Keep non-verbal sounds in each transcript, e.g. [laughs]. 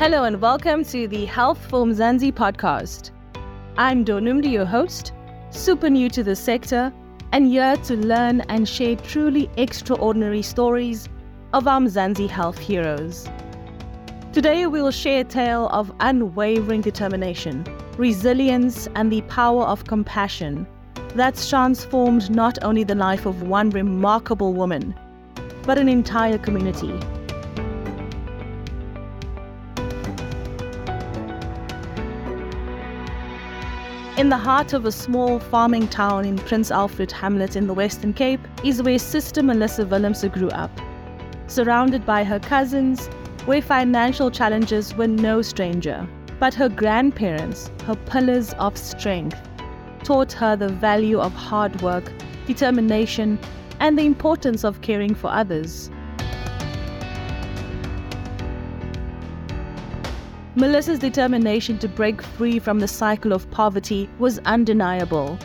Hello and welcome to the Health for Mzansi podcast. I'm Donumdi, your host, super new to the sector, and here to learn and share truly extraordinary stories of our Mzansi health heroes. Today we will share a tale of unwavering determination, resilience, and the power of compassion that's transformed not only the life of one remarkable woman, but an entire community. In the heart of a small farming town in Prince Alfred Hamlet in the Western Cape is where Sister Melissa Willemse grew up. Surrounded by her cousins, where financial challenges were no stranger. But her grandparents, her pillars of strength, taught her the value of hard work, determination, and the importance of caring for others. Melissa's determination to break free from the cycle of poverty was undeniable.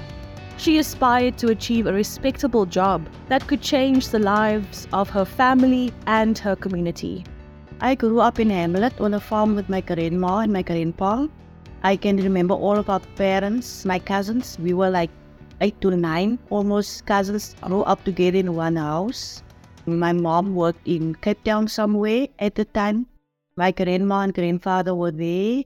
She aspired to achieve a respectable job that could change the lives of her family and her community. I grew up in Hamlet on a farm with my grandma and my grandpa. I can remember all of our parents, my cousins. We were like eight to nine, almost cousins, grew up together in one house. My mom worked in Cape Town somewhere at the time my grandma and grandfather were there.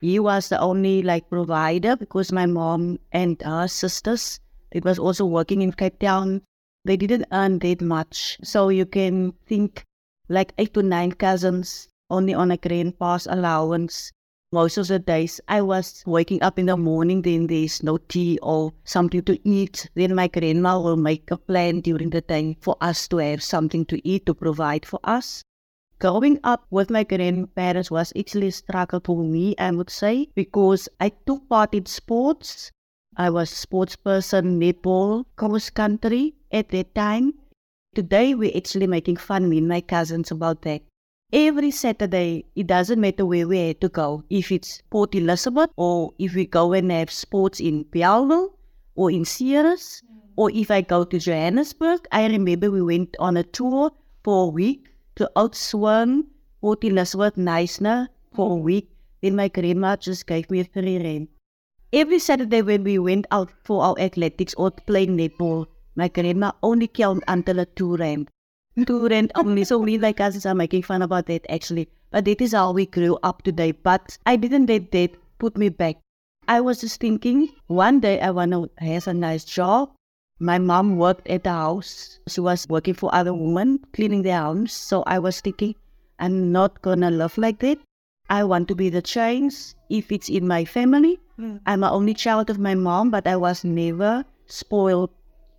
He was the only like provider because my mom and her sisters, it was also working in Cape Town. They didn't earn that much. So you can think like eight to nine cousins only on a grandpa's allowance. Most of the days I was waking up in the morning, then there's no tea or something to eat. Then my grandma will make a plan during the day for us to have something to eat to provide for us growing up with my grandparents was actually a struggle for me, I would say, because I took part in sports. I was a sports person, netball, cross country at that time. Today, we're actually making fun, me and my cousins, about that. Every Saturday, it doesn't matter where we had to go. If it's Port Elizabeth, or if we go and have sports in Bellville, or in Ceres, mm. or if I go to Johannesburg, I remember we went on a tour for a week to Oudtshoorn, Port Elizabeth, Knysna for a mm-hmm. week. Then my grandma just gave me a free rent. Every Saturday when we went out for our athletics or playing netball, my grandma only counted until a two rand. Two rand only. So we like cousins are making fun about that actually. But that is how we grew up today. But I didn't let that put me back. I was just thinking one day I want to have a nice job my mom worked at the house. She was working for other women, cleaning their homes. So I was thinking, I'm not gonna live like that. I want to be the change if it's in my family. Mm. I'm the only child of my mom, but I was never spoiled.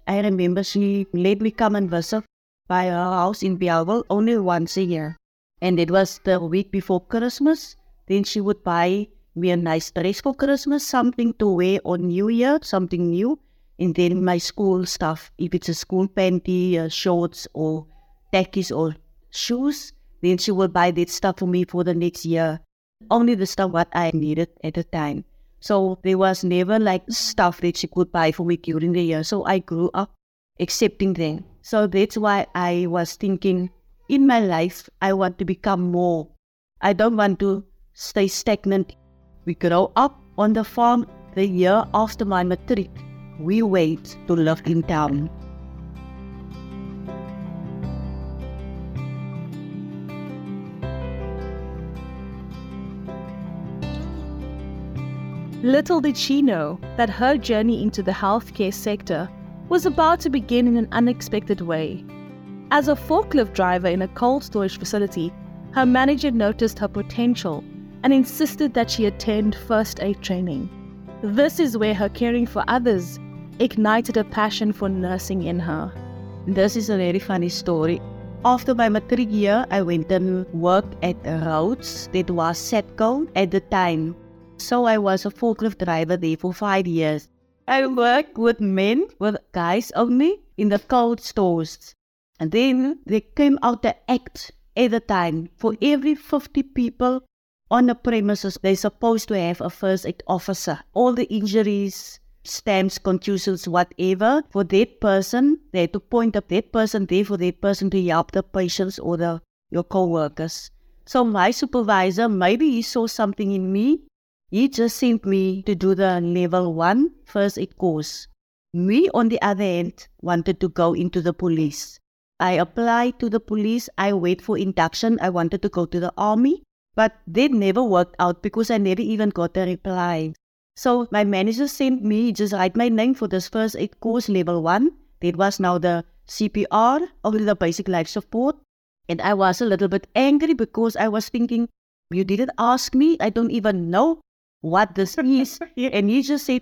I remember she let me come and visit by her house in Bellville only once a year. And it was the week before Christmas. Then she would buy me a nice dress for Christmas, something to wear on New Year, something new and then my school stuff, if it's a school panty, uh, shorts or tackies or shoes, then she will buy that stuff for me for the next year. Only the stuff what I needed at the time. So there was never like stuff that she could buy for me during the year. So I grew up accepting them. So that's why I was thinking in my life, I want to become more. I don't want to stay stagnant. We grow up on the farm the year after my matric we wait to live in town. Little did she know that her journey into the healthcare sector was about to begin in an unexpected way. As a forklift driver in a cold storage facility, her manager noticed her potential and insisted that she attend first aid training. This is where her caring for others ignited a passion for nursing in her. This is a very funny story. After my matric year, I went and worked at Rhodes. That was Setco at the time. So I was a forklift driver there for five years. I worked with men, with guys only, in the cold stores. And then they came out the act at the time. For every 50 people on the premises, they're supposed to have a first aid officer. All the injuries, stamps, contusions, whatever, for that person, they had to point up that person there for that person to help the patients or the your co-workers. So my supervisor, maybe he saw something in me. He just sent me to do the level one first aid course. Me, on the other hand, wanted to go into the police. I applied to the police. I wait for induction. I wanted to go to the army, but that never worked out because I never even got a reply. So my manager sent me just write my name for this first aid course level one. That was now the CPR, only the basic life support. And I was a little bit angry because I was thinking, you didn't ask me. I don't even know what this [laughs] is. and he just said,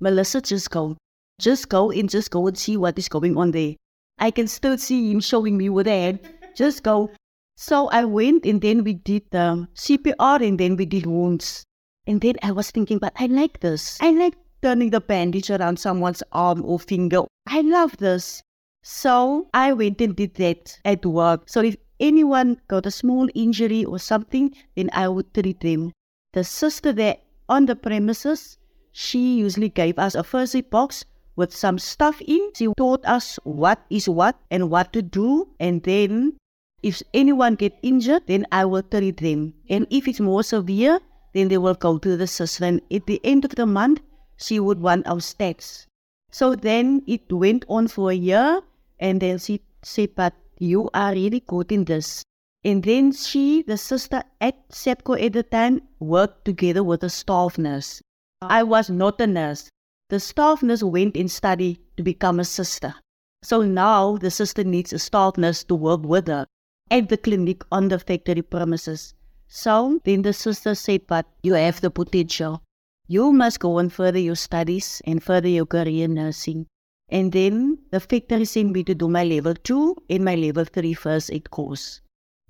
Melissa, just go. Just go and just go and see what is going on there. I can still see him showing me with a hand. Just go. So I went and then we did the CPR and then we did wounds. And then I was thinking, but I like this. I like turning the bandage around someone's arm or finger. I love this. So I went and did that at work. So if anyone got a small injury or something, then I would treat them. The sister there on the premises, she usually gave us a first aid box with some stuff in. She taught us what is what and what to do. And then if anyone get injured, then I will treat them. And if it's more severe, then they will go to the sister. And at the end of the month, she would want our stats. So then it went on for a year, and then she said, But you are really good in this. And then she, the sister at SAPCO at the time, worked together with a staff nurse. I was not a nurse. The staff nurse went and studied to become a sister. So now the sister needs a staff nurse to work with her at the clinic on the factory premises. So then the sister said, But you have the potential. You must go and further your studies and further your career in nursing. And then the factory sent me to do my level 2 and my level 3 first aid course.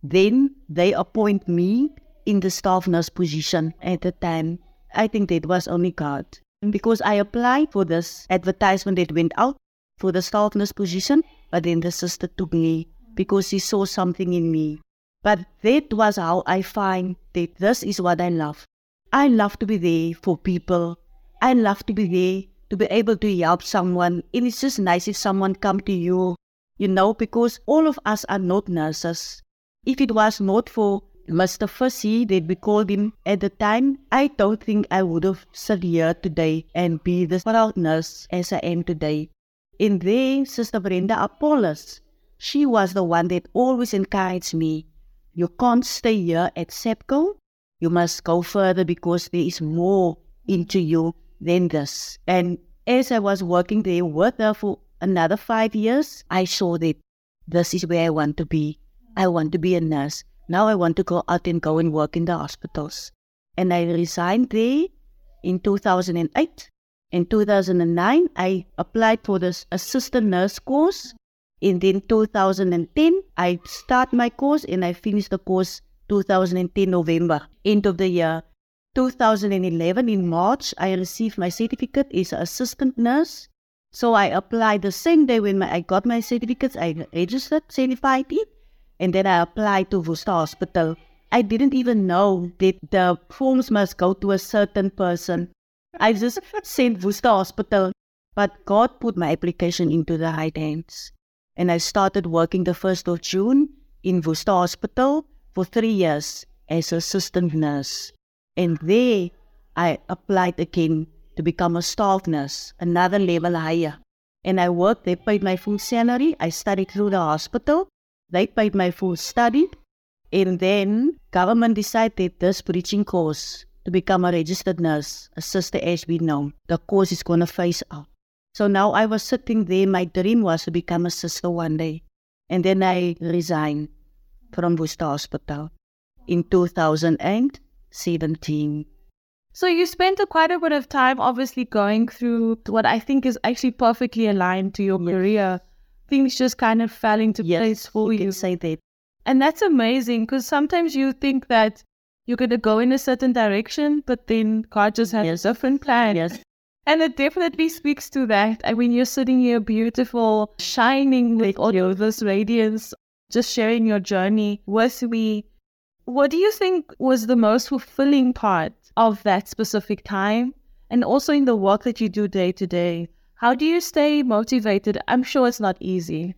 Then they appoint me in the staff nurse position at the time. I think that was only God. Because I applied for this advertisement that went out for the staff nurse position, but then the sister took me because she saw something in me. But that was how I find that this is what I love. I love to be there for people. I love to be there to be able to help someone. And it's just nice if someone come to you, you know, because all of us are not nurses. If it was not for Mr. Fussy that we called him at the time, I don't think I would have sat here today and be the proud nurse as I am today. And then Sister Brenda Apollos, she was the one that always encouraged me. You can't stay here at SEPCO. you must go further because there is more into you than this. And as I was working there with her for another five years, I saw that this is where I want to be. I want to be a nurse. Now I want to go out and go and work in the hospitals. And I resigned there in 2008. In 2009, I applied for the assistant nurse course. And then 2010, I start my course and I finish the course 2010 November, end of the year. 2011 in March, I received my certificate as an assistant nurse. So I applied the same day when my, I got my certificates, I registered, certified it, and then I applied to Worcester Hospital. I didn't even know that the forms must go to a certain person. I just sent Worcester Hospital, but God put my application into the right hands. And I started working the 1st of June in Worcester Hospital for three years as assistant nurse. And there I applied again to become a staff nurse, another level higher. And I worked, they paid my full salary. I studied through the hospital. They paid my full study. And then government decided this preaching course to become a registered nurse, a sister as we know. The course is going to phase out. So now I was sitting there. My dream was to become a sister one day. And then I resigned from Worcester Hospital in 2017. So you spent a quite a bit of time obviously going through what I think is actually perfectly aligned to your yes. career. Things just kind of fell into yes, place for you. you. say that. And that's amazing because sometimes you think that you're going to go in a certain direction, but then God just has yes. a different plan. Yes. And it definitely speaks to that. I mean, you're sitting here beautiful, shining with all your this radiance just sharing your journey with me. What do you think was the most fulfilling part of that specific time? And also in the work that you do day to day, how do you stay motivated? I'm sure it's not easy.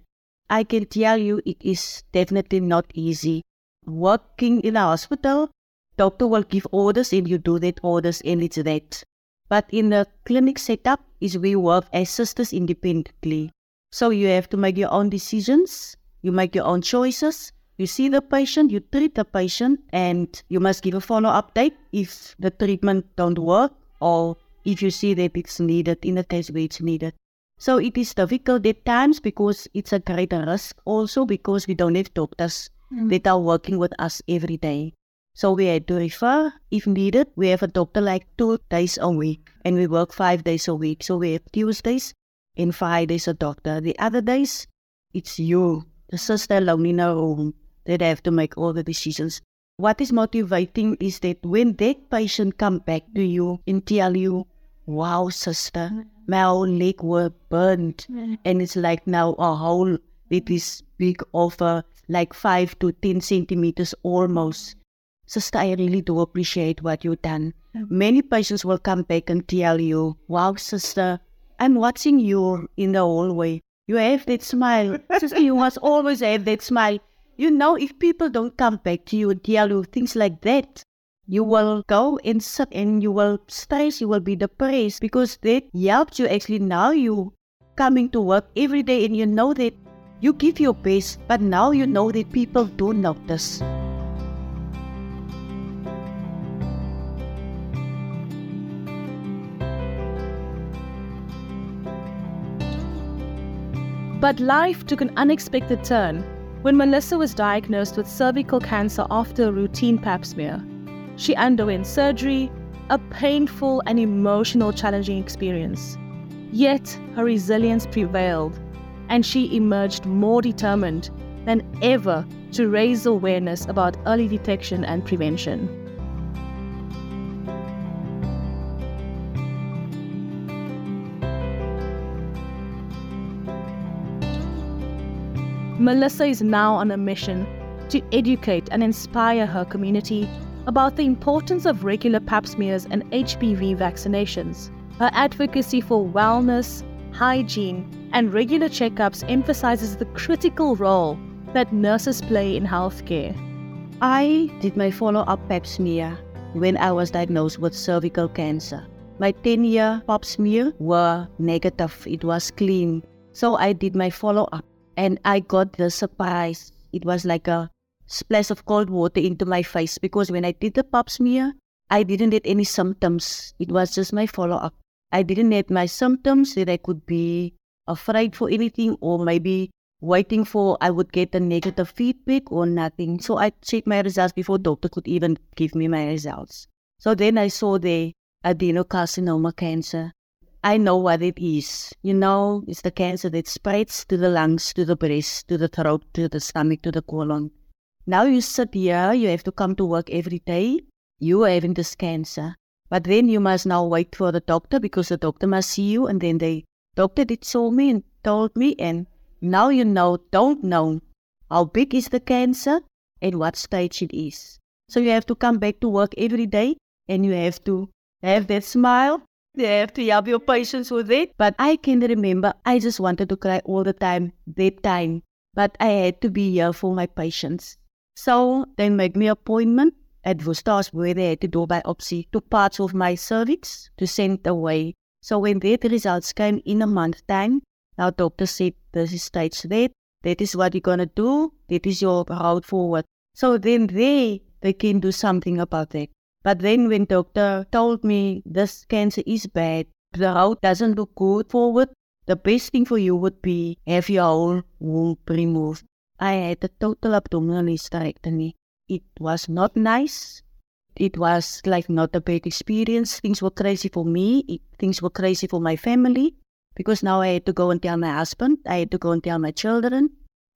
I can tell you it is definitely not easy. working in a hospital, doctor will give orders and you do that orders and it's that. But in the clinic setup is we work as sisters independently. So you have to make your own decisions, you make your own choices. You see the patient, you treat the patient, and you must give a follow-up date if the treatment don't work or if you see that it's needed in the case where it's needed. So it is difficult at times because it's a greater risk also because we don't have doctors mm. that are working with us every day. So we had to refer if needed. We have a doctor like two days a week and we work five days a week. So we have Tuesdays and Fridays a doctor. The other days, it's you, the sister alone in a room that have to make all the decisions. What is motivating is that when that patient come back to you and tell you, wow, sister, my whole leg were burned. Mm. And it's like now a hole that is big over uh, like five to 10 centimeters almost. Sister, I really do appreciate what you've done. Mm-hmm. Many patients will come back and tell you, wow, sister, I'm watching you in the hallway. You have that smile. [laughs] sister, you must always have that smile. You know, if people don't come back to you and tell you things like that, you will go and sit and you will stress, you will be depressed because that helps you actually now you coming to work every day and you know that you give your best, but now you know that people do notice. But life took an unexpected turn when Melissa was diagnosed with cervical cancer after a routine pap smear. She underwent surgery, a painful and emotional challenging experience. Yet her resilience prevailed, and she emerged more determined than ever to raise awareness about early detection and prevention. Melissa is now on a mission to educate and inspire her community about the importance of regular pap smears and HPV vaccinations. Her advocacy for wellness, hygiene, and regular checkups emphasizes the critical role that nurses play in healthcare. I did my follow up pap smear when I was diagnosed with cervical cancer. My 10 year pap smear were negative, it was clean. So I did my follow up and I got the surprise. It was like a splash of cold water into my face because when I did the pap smear, I didn't get any symptoms. It was just my follow up. I didn't have my symptoms that I could be afraid for anything or maybe waiting for I would get a negative feedback or nothing. So I checked my results before doctor could even give me my results. So then I saw the adenocarcinoma cancer. I know what it is. You know, it's the cancer that spreads to the lungs, to the breast, to the throat, to the stomach, to the colon. Now you sit here, you have to come to work every day. You are having this cancer. But then you must now wait for the doctor because the doctor must see you and then the doctor did saw me and told me and now you know, don't know how big is the cancer and what stage it is. So you have to come back to work every day and you have to have that smile you have to have your patience with it. But I can remember I just wanted to cry all the time, that time. But I had to be here for my patients. So they made me appointment at Worcester where they had to do biopsy to parts of my cervix to send away. So when that results came in a month time, our doctor said this is stage that, that is what you're gonna do, that is your route forward. So then they they can do something about that. But then when doctor told me this cancer is bad, the route doesn't look good forward, the best thing for you would be have your whole womb removed. I had a total abdominal hysterectomy. It was not nice. It was like not a bad experience. Things were crazy for me. It, things were crazy for my family because now I had to go and tell my husband. I had to go and tell my children.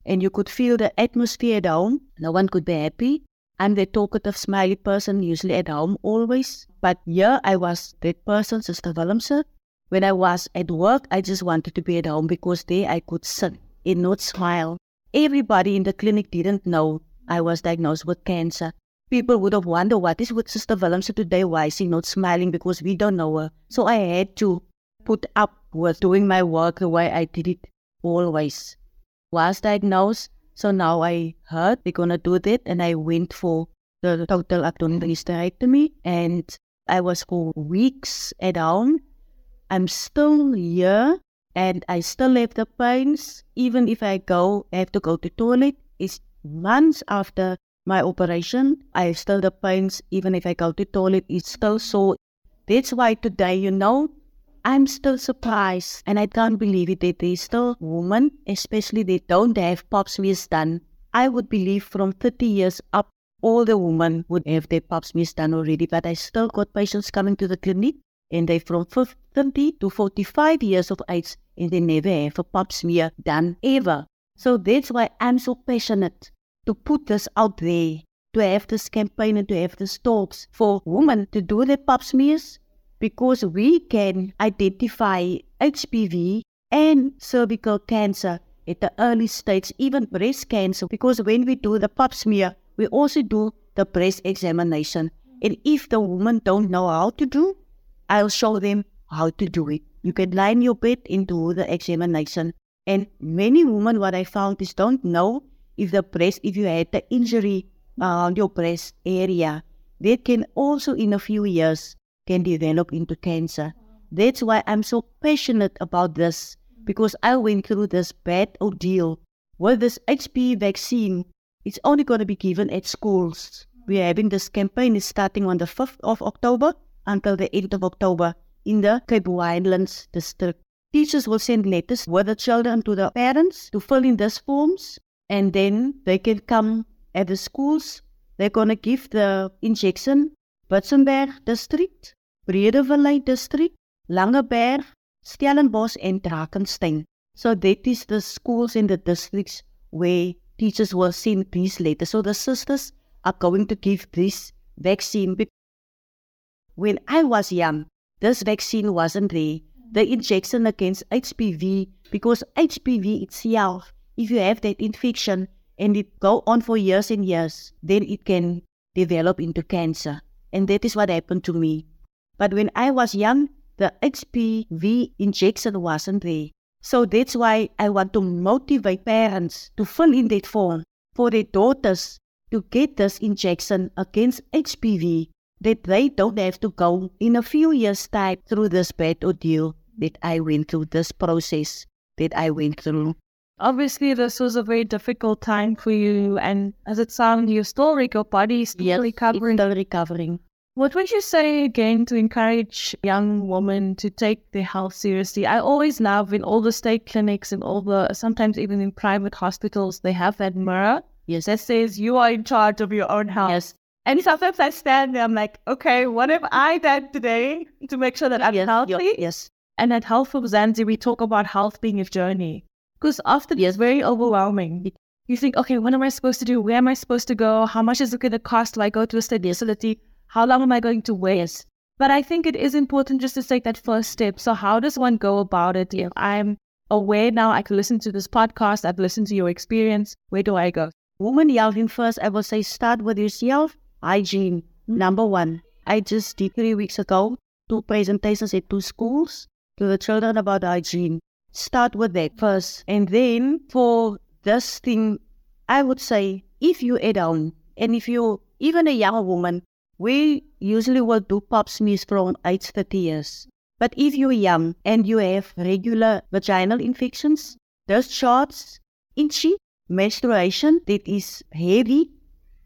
And you could feel the atmosphere down. No one could be happy. I'm the talkative, smiley person, usually at home always. But yeah, I was that person, Sister Willemse. When I was at work, I just wanted to be at home because there I could sit and not smile. Everybody in the clinic didn't know I was diagnosed with cancer. People would have wondered what is with Sister Willemse today? Why is she not smiling? Because we don't know her. So I had to put up with doing my work the way I did it always. Was diagnosed, So now I heard they're gonna do that, and I went for the total abdominal hysterectomy, and I was for weeks at home. I'm still here, and I still have the pains. Even if I go, I have to go to toilet. It's months after my operation. I have still the pains. Even if I go to toilet, it's still sore. That's why today, you know, I'm still surprised and I can't believe it that there's still women, especially they don't have pap smears done. I would believe from 30 years up, all the women would have their pap smears done already, but I still got patients coming to the clinic and they from 50 to 45 years of age and they never have a pap smear done ever. So that's why I'm so passionate to put this out there, to have this campaign and to have this talks for women to do their pap smears because we can identify HPV and cervical cancer at the early stage, even breast cancer, because when we do the pap smear, we also do the breast examination. And if the woman don't know how to do, I'll show them how to do it. You can lie your bed and do the examination. And many women, what I found is don't know if the breast, if you had the injury around your breast area, that can also in a few years can develop into cancer. That's why I'm so passionate about this because I went through this bad ordeal with this HPV vaccine. It's only going to be given at schools. We're having this campaign is starting on the 5th of October until the 8th of October in the Cape Winelands district. Teachers will send letters with the children to the parents to fill in these forms and then they can come at the schools. They're going to give the injection Witzenberg district, Breedevallei district, Langeberg, Stellenbosch and Drakenstein. So that is the schools in the districts where teachers will send these letters. So the sisters are going to give this vaccine. When I was young, this vaccine wasn't there. The injection against HPV, because HPV itself, if you have that infection and it go on for years and years, then it can develop into cancer. And that is what happened to me. But when I was young, the HPV injection wasn't there. So that's why I want to motivate parents to fill in that form for their daughters to get this injection against HPV, that they don't have to go in a few years' time through this bad ordeal that I went through, this process that I went through. Obviously, this was a very difficult time for you, and as it sounds, you're still your body is still Yes, recovering. It's still recovering. What would you say again to encourage young women to take their health seriously? I always love in all the state clinics and all the sometimes even in private hospitals they have that mirror Yes. that says you are in charge of your own health. Yes. And sometimes I stand there, I'm like, okay, what have I done today to make sure that I'm Yes. healthy? Yes. And at Health for Mzansi, we talk about health being a journey. Because often it's very overwhelming. You think, okay, what am I supposed to do? Where am I supposed to go? How much is it going to cost? Do I go to a state facility? How long am I going to wait? But I think it is important just to take that first step. So, how does one go about it? If I'm aware now, I can listen to this podcast, I've listened to your experience. Where do I go? Woman yelling first, I will say start with yourself. Hygiene, number one. I just did three weeks ago two presentations at two schools to the children about hygiene. Start with that first. And then for this thing, I would say if you at home and if you're even a young woman, we usually will do pap smears from age 30 years. But if you're young and you have regular vaginal infections, discharge, itchy, menstruation that is heavy,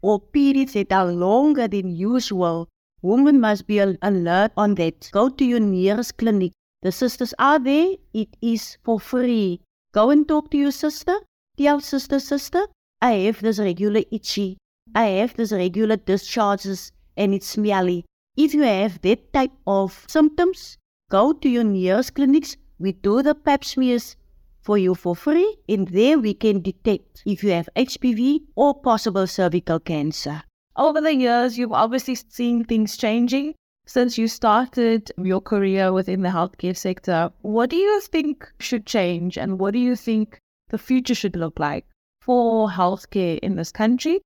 or periods that are longer than usual, women must be al- alert on that. Go to your nearest clinic. The sisters are there. It is for free. Go and talk to your sister. Tell sister, sister, I have this regular itchy. I have this regular discharges and it's smelly. If you have that type of symptoms, go to your nearest clinics. We do the pap smears for you for free, and there we can detect if you have HPV or possible cervical cancer. Over the years, you've obviously seen things changing since you started your career within the healthcare sector. What do you think should change, and what do you think the future should look like for healthcare in this country?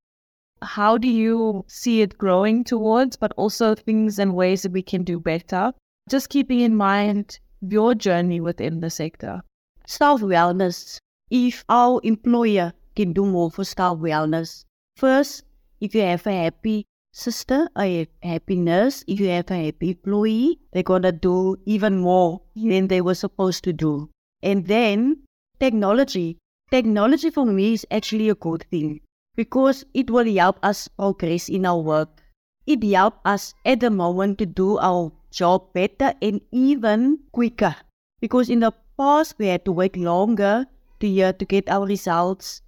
How do you see it growing towards, but also things and ways that we can do better? Just keeping in mind your journey within the sector. Self wellness. If our employer can do more for staff wellness. First, if you have a happy sister, a happy nurse, if you have a happy employee, they're gonna do even more than they were supposed to do. And then technology. Technology for me is actually a good thing because it will help us progress in our work. It helps us at the moment to do our job better and even quicker. Because in the past we had to wait longer to to get our results.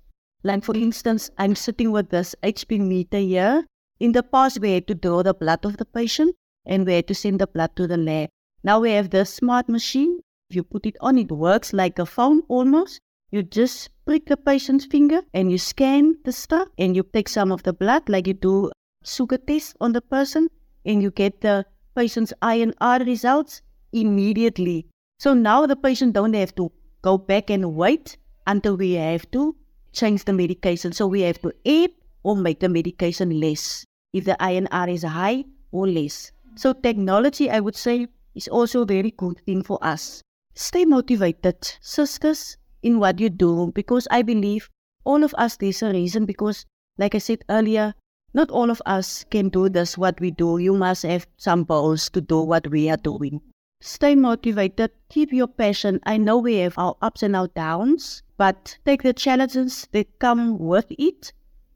Like for instance, I'm sitting with this HP meter here. In the past we had to draw the blood of the patient and we had to send the blood to the lab. Now we have this smart machine. If you put it on, it works like a phone almost. You just prick the patient's finger and you scan the stuff and you take some of the blood like you do sugar test on the person and you get the patient's INR results immediately. So now the patient don't have to go back and wait until we have to change the medication. So we have to add or make the medication less if the INR is high or less. So technology, I would say, is also a very good thing for us. Stay motivated, sisters in what you do because I believe all of us, there's a reason because, like I said earlier, not all of us can do this what we do. You must have some balls to do what we are doing. Stay motivated, keep your passion. I know we have our ups and our downs, but take the challenges that come with it.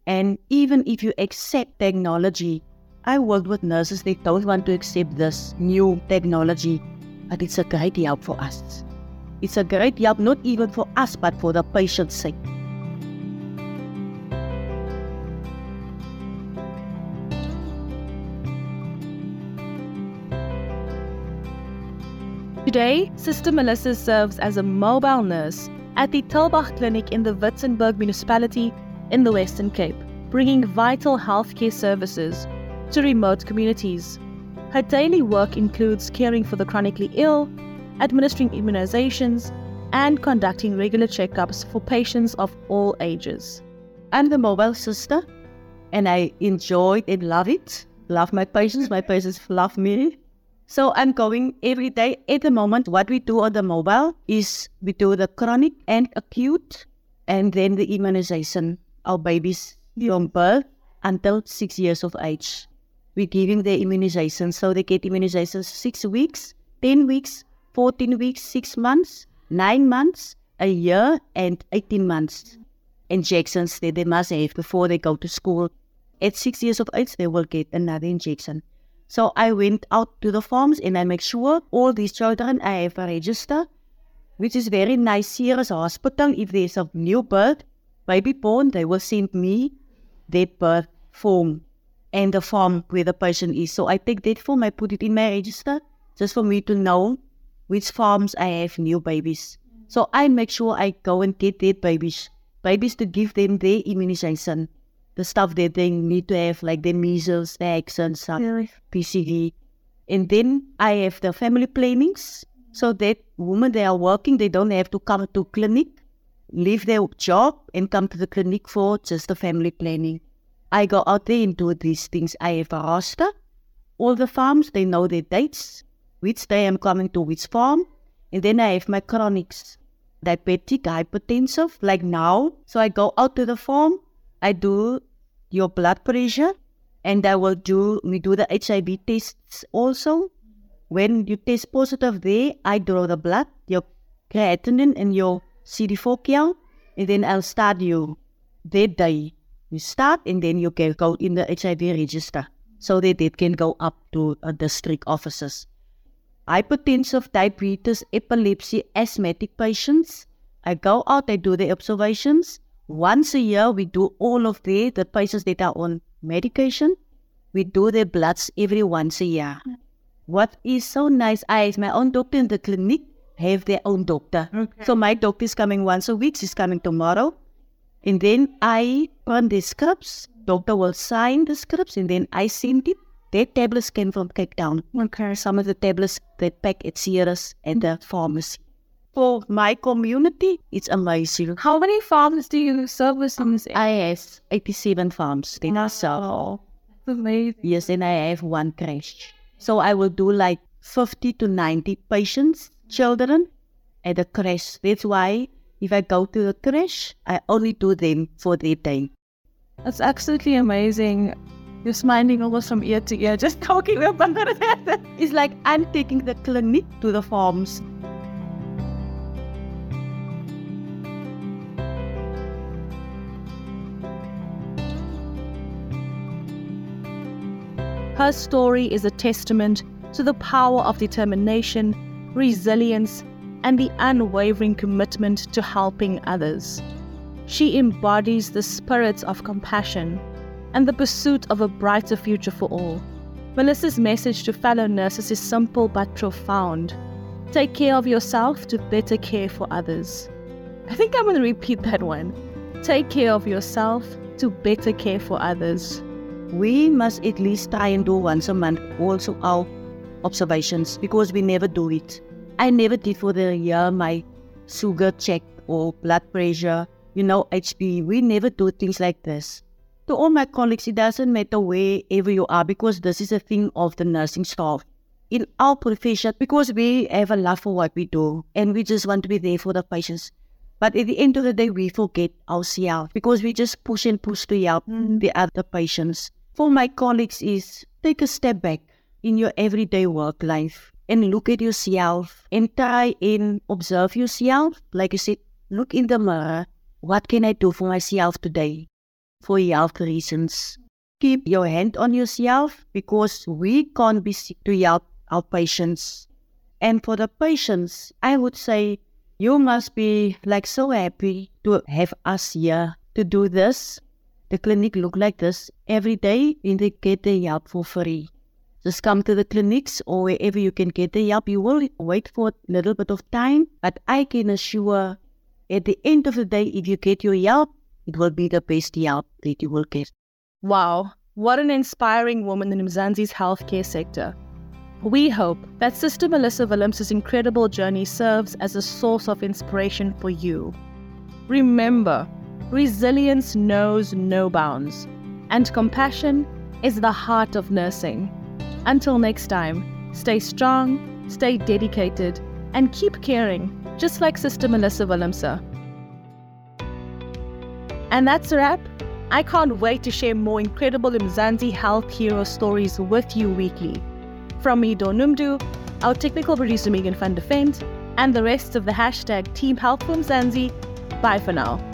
And even if you accept technology, I worked with nurses, they don't want to accept this new technology, but it's a great help for us. It's a great help not even for us, but for the patient's sake. Today, Sister Melissa serves as a mobile nurse at the Tulbagh Clinic in the Witzenberg municipality in the Western Cape, bringing vital healthcare services to remote communities. Her daily work includes caring for the chronically ill, administering immunizations, and conducting regular checkups for patients of all ages. I'm the mobile sister and I enjoy and love it. Love my patients, my patients love me. So I'm going every day. At the moment, what we do on the mobile is we do the chronic and acute and then the immunization. Our babies from birth until six years of age. We're giving their immunization. So they get immunizations six weeks, 10 weeks, 14 weeks, 6 months, 9 months, a year, and 18 months. Injections that they must have before they go to school. At 6 years of age, they will get another injection. So I went out to the farms and I make sure all these children I have a register, which is very nice here as a hospital. If there's a new birth, baby born, they will send me that birth form and the form where the patient is. So I take that form, I put it in my register just for me to know which farms I have new babies. So I make sure I go and get their babies, babies to give them their immunization, the stuff that they need to have, like the measles, the accents? PCV. And then I have the family plannings, so that women they are working, they don't have to come to clinic, leave their job and come to the clinic for just the family planning. I go out there and do these things. I have a roster. All the farms, they know their dates which day I'm coming to which farm. And then I have my chronics, diabetic, hypertensive, like now. So I go out to the farm, I do your blood pressure, and I will do, we do the HIV tests also. When you test positive there, I draw the blood, your creatinine and your CD4 count, and then I'll start you that day. You start and then you can go in the HIV register so that it can go up to uh, district offices hypertensive, diabetes, epilepsy, asthmatic patients. I go out, I do the observations. Once a year, we do all of the, the patients that are on medication. We do their bloods every once a year. Mm. What is so nice, I have my own doctor in the clinic, have their own doctor. Okay. So my doctor is coming once a week, she's coming tomorrow. And then I run the scripts. Doctor will sign the scripts and then I send it their tablets came from Cape Town. Okay. Some of the tablets they pack at Ceres and the pharmacy. For my community, it's amazing. How many farms do you service in this area? I have 87 farms. They wow. That's amazing. Yes, and I have one crash. So I will do like 50 to 90 patients, children, at a crash. That's why If I go to the crash, I only do them for their day. That's absolutely amazing. You're smiling almost from ear to ear, just talking about that. [laughs] It's like I'm taking the clinic to the farms. Her story is a testament to the power of determination, resilience, and the unwavering commitment to helping others. She embodies the spirit of compassion and the pursuit of a brighter future for all. Melissa's message to fellow nurses is simple but profound. Take care of yourself to better care for others. I think I'm going to repeat that one. Take care of yourself to better care for others. We must at least try and do once a month also our observations because we never do it. I never did for the year my sugar check or blood pressure, you know, HP. We never do things like this. To all my colleagues, it doesn't matter wherever you are because this is a thing of the nursing staff. In our profession, because we have a love for what we do and we just want to be there for the patients. But at the end of the day, we forget ourselves because we just push and push to help mm. the other patients. For my colleagues is take a step back in your everyday work life and look at yourself and try and observe yourself. Like I said, look in the mirror. What can I do for myself today? For health reasons. Keep your hand on yourself because we can't be sick to help our patients. And for the patients, I would say you must be like so happy to have us here to do this. The clinic look like this every day and they get the help for free. Just come to the clinics or wherever you can get the help. You will wait for a little bit of time, but I can assure at the end of the day, if you get your help, it will be the best help that you will get. Wow, what an inspiring woman in Mzansi's healthcare sector. We hope that Sister Melissa Willemse's incredible journey serves as a source of inspiration for you. Remember, resilience knows no bounds, and compassion is the heart of nursing. Until next time, stay strong, stay dedicated, and keep caring, just like Sister Melissa Willemse. And that's a wrap. I can't wait to share more incredible Mzansi health hero stories with you weekly. From me, Donumdu, our technical producer Megan van de and the rest of the hashtag Team Health for Mzansi, bye for now.